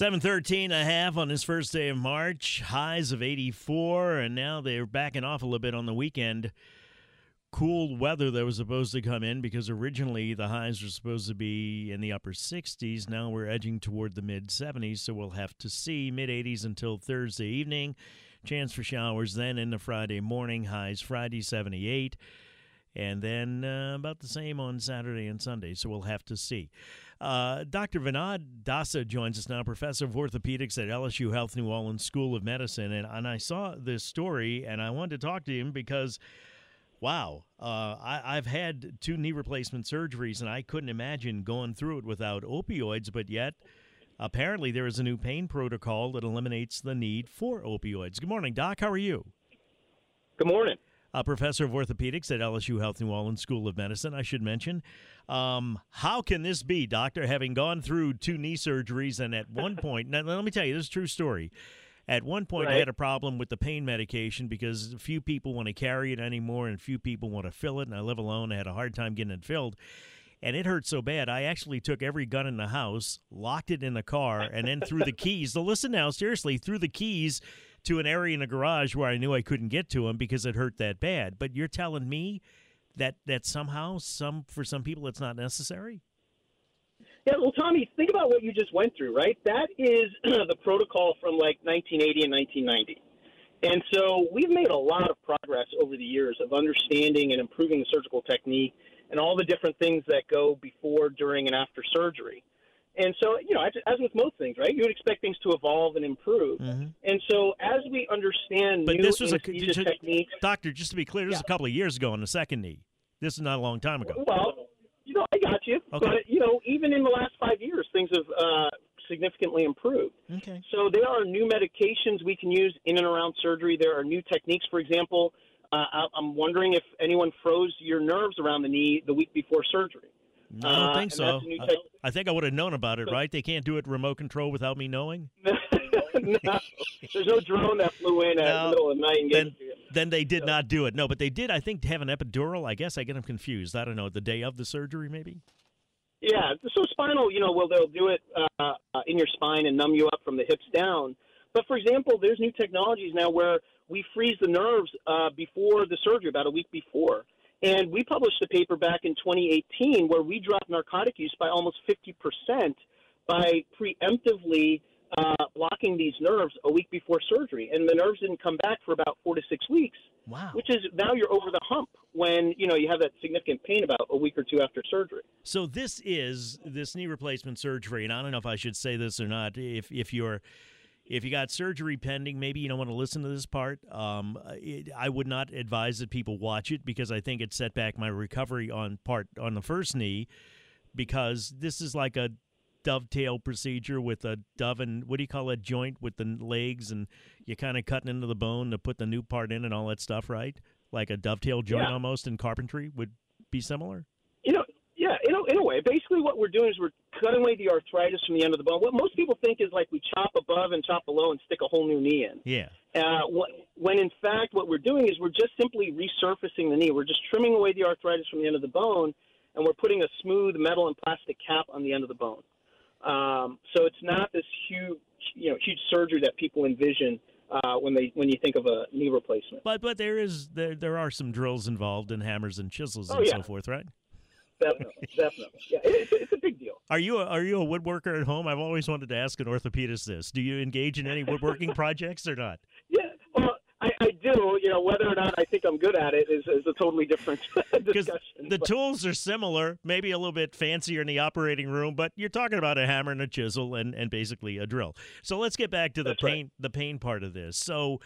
713 a half on this first day of March, highs of 84, and now they're backing off a little bit on the weekend. Cool weather that was supposed to come in because originally the highs were supposed to be in the upper 60s. Now we're edging toward the mid 70s, so we'll have to see mid 80s until Thursday evening. Chance for showers then into Friday morning, highs Friday 78, and then uh, about the same on Saturday and Sunday, so we'll have to see. Uh, Dr. Vinod Dasa joins us now, professor of orthopedics at LSU Health New Orleans School of Medicine. And, and I saw this story and I wanted to talk to him because, wow, uh, I, I've had two knee replacement surgeries and I couldn't imagine going through it without opioids, but yet apparently there is a new pain protocol that eliminates the need for opioids. Good morning, Doc. How are you? Good morning a professor of orthopedics at LSU Health New Orleans School of Medicine, I should mention. Um, how can this be, doctor, having gone through two knee surgeries and at one point, now let me tell you, this is a true story. At one point, right. I had a problem with the pain medication because few people want to carry it anymore and few people want to fill it, and I live alone. I had a hard time getting it filled. And it hurt so bad, I actually took every gun in the house, locked it in the car, and then threw the keys. So listen now, seriously, threw the keys to an area in a garage where I knew I couldn't get to him because it hurt that bad. But you're telling me that that somehow some for some people it's not necessary? Yeah, well, Tommy, think about what you just went through, right? That is the protocol from like 1980 and 1990. And so we've made a lot of progress over the years of understanding and improving the surgical technique and all the different things that go before, during, and after surgery. And so, you know, as, as, with most things, right, you would expect things to evolve and improve. Mm-hmm. And so, as we understand but new this was a techniques, doctor. Just to be clear, this yeah. is a couple of years ago on the second knee. This is not a long time ago. Well, you know, I got you. Okay. But you know, even in the last five years, things have uh, significantly improved. Okay. So there are new medications we can use in and around surgery. There are new techniques. For example, uh, I'm wondering if anyone froze your nerves around the knee the week before surgery. I don't uh, think so. I, I, think I would have known about it, right? They can't do it remote control without me knowing. no, there's no drone that flew in no, at the middle of the night and then, then they did so. not do it. No, but they did. I think have an epidural. I guess I get them confused. I don't know. The day of the surgery, maybe. Yeah. So spinal, you know, well they'll do it uh, uh, in your spine and numb you up from the hips down. But for example, there's new technologies now where we freeze the nerves uh, before the surgery, about a week before. And we published a paper back in 2018 where we dropped narcotic use by almost 50% by preemptively uh, blocking these nerves a week before surgery. And the nerves didn't come back for about four to six weeks. Wow. Which is now you're over the hump when, you know, you have that significant pain about a week or two after surgery. So this is this knee replacement surgery, and I don't know if I should say this or not. If if you're if you got surgery pending, maybe you don't want to listen to this part. Um, it, I would not advise that people watch it because I think it set back my recovery on part on the first knee because this is like a dovetail procedure with a dove and what do you call it joint with the legs and you're kind of cutting into the bone to put the new part in and all that stuff, right? Like a dovetail joint yeah. almost in carpentry would be similar. You know, yeah, in a, in a way. Basically, what we're doing is we're cutting away the arthritis from the end of the bone. What most people think is like we chop above and chop below and stick a whole new knee in. Yeah. Uh, when in fact, what we're doing is we're just simply resurfacing the knee. We're just trimming away the arthritis from the end of the bone, and we're putting a smooth metal and plastic cap on the end of the bone. Um, so it's not this huge, you know, huge surgery that people envision uh, when they when you think of a knee replacement. But but there is there there are some drills involved and hammers and chisels oh, and yeah. so forth, right? Definitely, definitely. Yeah, it's, it's a big deal. Are you a, are you a woodworker at home? I've always wanted to ask an orthopedist this. Do you engage in any woodworking projects or not? Yeah, well, I, I, do. You know, whether or not I think I'm good at it is, is a totally different discussion. The but. tools are similar, maybe a little bit fancier in the operating room, but you're talking about a hammer and a chisel and, and basically a drill. So let's get back to the That's pain right. the pain part of this. So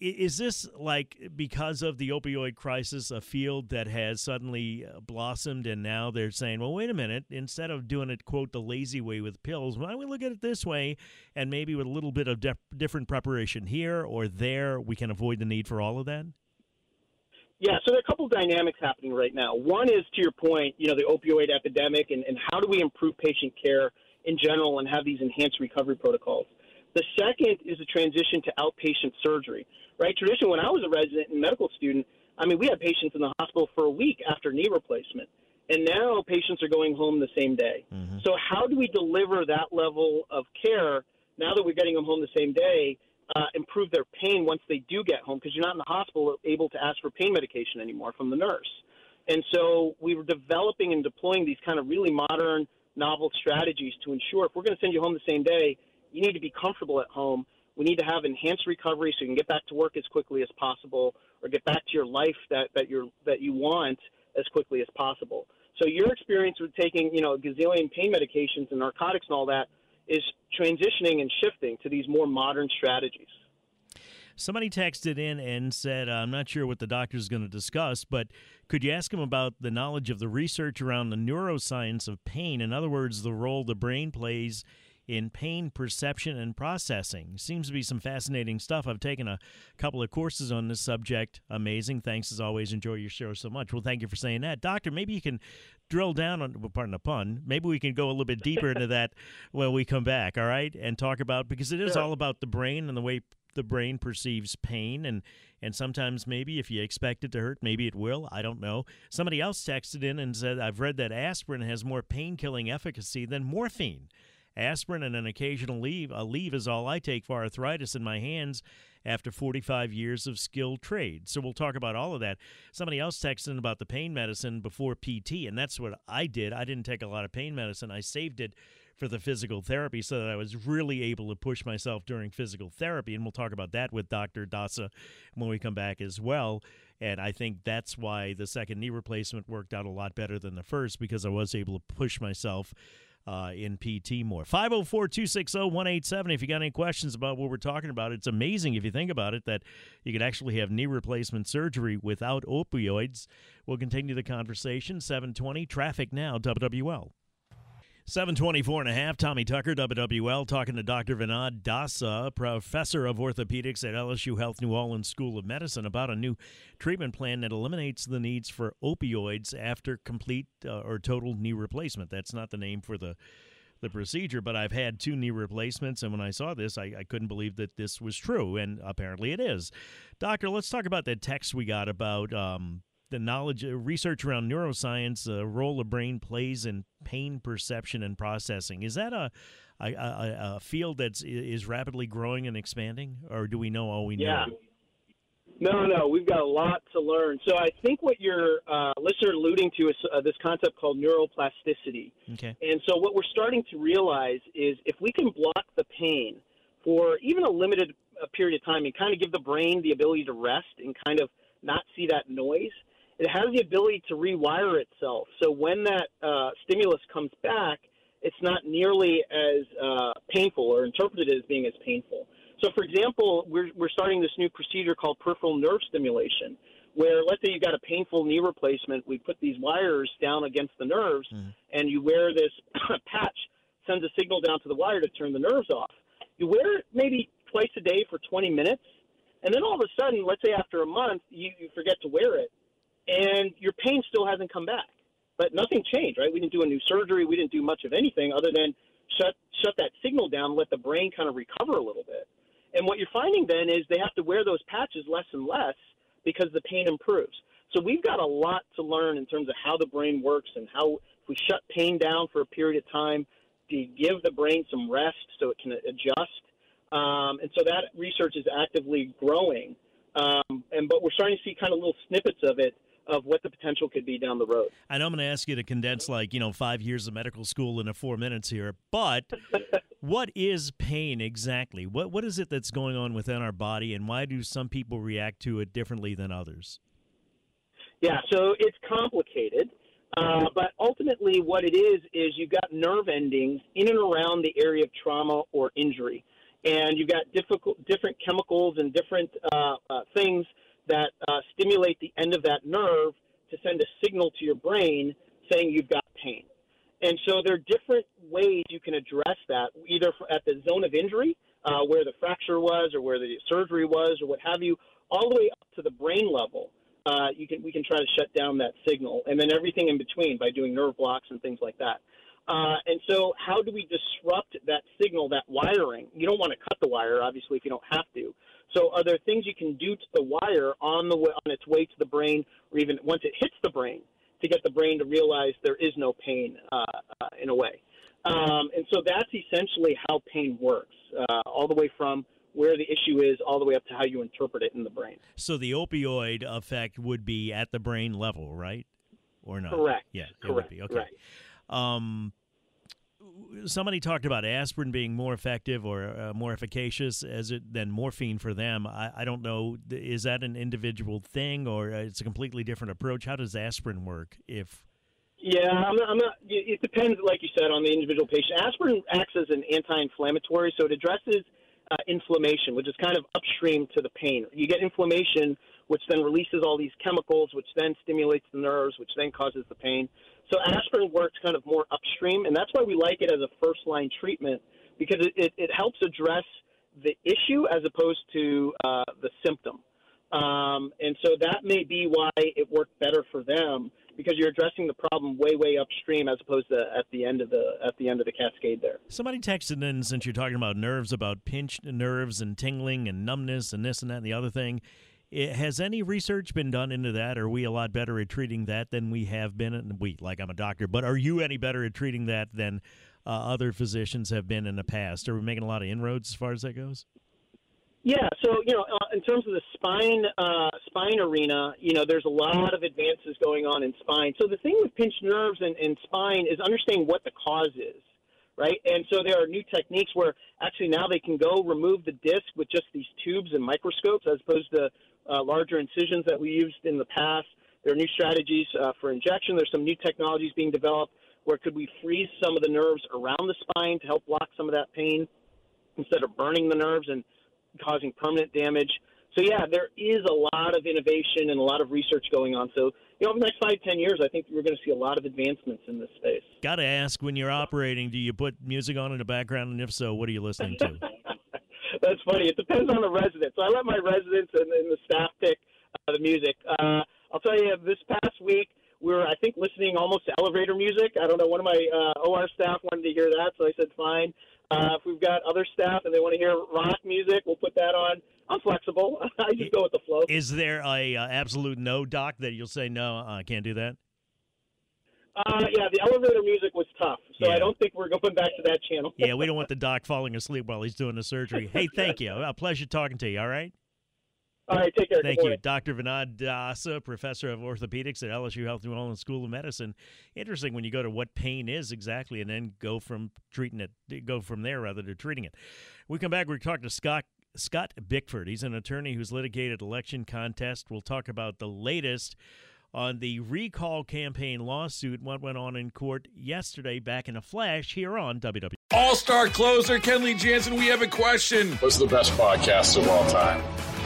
is this like because of the opioid crisis a field that has suddenly uh, blossomed and now they're saying well wait a minute instead of doing it quote the lazy way with pills why don't we look at it this way and maybe with a little bit of different preparation here or there we can avoid the need for all of that yeah, so there are a couple of dynamics happening right now. One is to your point, you know, the opioid epidemic and, and how do we improve patient care in general and have these enhanced recovery protocols. The second is the transition to outpatient surgery, right? Traditionally, when I was a resident and medical student, I mean, we had patients in the hospital for a week after knee replacement. And now patients are going home the same day. Mm-hmm. So, how do we deliver that level of care now that we're getting them home the same day uh, improve their pain once they do get home because you're not in the hospital able to ask for pain medication anymore from the nurse. And so we were developing and deploying these kind of really modern, novel strategies to ensure if we're going to send you home the same day, you need to be comfortable at home. We need to have enhanced recovery so you can get back to work as quickly as possible or get back to your life that, that, you're, that you want as quickly as possible. So your experience with taking, you know, gazillion pain medications and narcotics and all that – is transitioning and shifting to these more modern strategies. Somebody texted in and said, uh, I'm not sure what the doctor is going to discuss, but could you ask him about the knowledge of the research around the neuroscience of pain? In other words, the role the brain plays in pain perception and processing. Seems to be some fascinating stuff. I've taken a couple of courses on this subject. Amazing. Thanks as always. Enjoy your show so much. Well, thank you for saying that. Doctor, maybe you can drill down on, well, pardon the pun, maybe we can go a little bit deeper into that when we come back, all right? And talk about, because it is all about the brain and the way the brain perceives pain and and sometimes maybe if you expect it to hurt maybe it will i don't know somebody else texted in and said i've read that aspirin has more pain killing efficacy than morphine Aspirin and an occasional Aleve. A leave is all I take for arthritis in my hands after 45 years of skilled trade. So we'll talk about all of that. Somebody else texted about the pain medicine before PT, and that's what I did. I didn't take a lot of pain medicine. I saved it for the physical therapy so that I was really able to push myself during physical therapy. And we'll talk about that with Dr. Dasa when we come back as well. And I think that's why the second knee replacement worked out a lot better than the first because I was able to push myself uh, in PT more. 504 260 187. If you got any questions about what we're talking about, it's amazing if you think about it that you could actually have knee replacement surgery without opioids. We'll continue the conversation. 720 Traffic Now, WWL. 724 and a half, Tommy Tucker, WWL, talking to Dr. Vinod Dasa, professor of orthopedics at LSU Health New Orleans School of Medicine, about a new treatment plan that eliminates the needs for opioids after complete uh, or total knee replacement. That's not the name for the the procedure, but I've had two knee replacements, and when I saw this, I, I, couldn't believe that this was true, and apparently it is. Doctor, let's talk about that text we got about um, the knowledge, uh, research around neuroscience, the role the brain plays in pain perception and processing. Is that a, a, a, a field that is rapidly growing and expanding, or do we know all we yeah. know? No, no, we've got a lot to learn. So I think what your uh, listener alluding to is uh, this concept called neuroplasticity. Okay. And so what we're starting to realize is if we can block the pain for even a limited uh, period of time and kind of give the brain the ability to rest and kind of not see that noise, it has the ability to rewire itself. So when that uh, stimulus comes back, it's not nearly as uh, painful or interpreted as being as painful. So, for example, we're, we're starting this new procedure called peripheral nerve stimulation, where let's say you've got a painful knee replacement, we put these wires down against the nerves, mm. and you wear this patch, sends a signal down to the wire to turn the nerves off. You wear it maybe twice a day for 20 minutes, and then all of a sudden, let's say after a month, you, you forget to wear it and your pain still hasn't come back. But nothing changed, right? We didn't do a new surgery. We didn't do much of anything other than shut shut that signal down, let the brain kind of recover a little bit. And what you're finding then is they have to wear those patches less and less because the pain improves. So we've got a lot to learn in terms of how the brain works and how if we shut pain down for a period of time, do you give the brain some rest so it can adjust? Um, and so that research is actively growing. Um, and but we're starting to see kind of little snippets of it of what the potential could be down the road. I know I'm going to ask you to condense like, you know, five years of medical school into four minutes here, but what is pain exactly? What What is it that's going on within our body, and why do some people react to it differently than others? Yeah, so it's complicated. Uh, but ultimately, what it is is you've got nerve endings in and around the area of trauma or injury. and you've got difficult, different chemicals and different uh, uh, things that uh, stimulate the end of that nerve to send a signal to your brain saying you've got pain. And so there are different ways you can address that, either at the zone of injury, uh, where the fracture was, or where the surgery was, or what have you, all the way up to the brain level. Uh, you can we can try to shut down that signal, and then everything in between by doing nerve blocks and things like that. Uh, and so, how do we disrupt that signal, that wiring? You don't want to cut the wire, obviously, if you don't have to. So, are there things you can do to the wire on the way, on its way to the brain, or even once it hits the brain, to get the brain to realize there is no pain uh, uh, in a way? Um, and so, that's essentially how pain works, uh, all the way from where the issue is all the way up to how you interpret it in the brain. So the opioid effect would be at the brain level, right? Or not? Correct. Yeah, correct. Okay. Right. Um, somebody talked about aspirin being more effective or uh, more efficacious as it than morphine for them. I, I, don't know. Is that an individual thing or uh, it's a completely different approach? How does aspirin work? If yeah, I'm not, I'm not, It depends, like you said, on the individual patient. Aspirin acts as an anti-inflammatory, so it addresses uh, inflammation, which is kind of upstream to the pain. You get inflammation, which then releases all these chemicals, which then stimulates the nerves, which then causes the pain. So aspirin works kind of more upstream, and that's why we like it as a first line treatment because it, it, it helps address the issue as opposed to uh, the symptom. Um, and so that may be why it worked better for them because you're addressing the problem way way upstream as opposed to at the end of the at the end of the cascade there. Somebody texted in since you're talking about nerves about pinched nerves and tingling and numbness and this and that and the other thing. It, has any research been done into that? Are we a lot better at treating that than we have been? And we, like I'm a doctor, but are you any better at treating that than uh, other physicians have been in the past? Are we making a lot of inroads as far as that goes? Yeah, so you know, uh, in terms of the spine uh, spine arena, you know, there's a lot of advances going on in spine. So the thing with pinched nerves and, and spine is understanding what the cause is, right? And so there are new techniques where actually now they can go remove the disc with just these tubes and microscopes, as opposed to uh, larger incisions that we used in the past. There are new strategies uh, for injection. There's some new technologies being developed where could we freeze some of the nerves around the spine to help block some of that pain instead of burning the nerves and causing permanent damage. So yeah, there is a lot of innovation and a lot of research going on. So you know, over the next five, ten years, I think we're going to see a lot of advancements in this space. Got to ask, when you're operating, do you put music on in the background, and if so, what are you listening to? That's funny. It depends on the resident. So I let my residents and, and the staff pick uh, the music. Uh, I'll tell you, this past week we were, I think, listening almost to elevator music. I don't know. One of my uh, OR staff wanted to hear that, so I said fine. Uh, if we've got other staff and they want to hear rock music, we'll put that on. I'm flexible. I just go with the flow. Is there a uh, absolute no, doc, that you'll say no? I can't do that. Uh, yeah, the elevator music was tough, so yeah. I don't think we're going back to that channel. yeah, we don't want the doc falling asleep while he's doing the surgery. Hey, thank you. A pleasure talking to you. All right. All right, take care. Thank you, Dr. Vinod Dasa, professor of orthopedics at LSU Health New Orleans School of Medicine. Interesting when you go to what pain is exactly, and then go from treating it, go from there rather to treating it. We come back. We talk to Scott Scott Bickford. He's an attorney who's litigated election contest. We'll talk about the latest on the recall campaign lawsuit, what went on in court yesterday back in a flash here on WW. All star closer Kenley Jansen, we have a question. What's the best podcast of all time?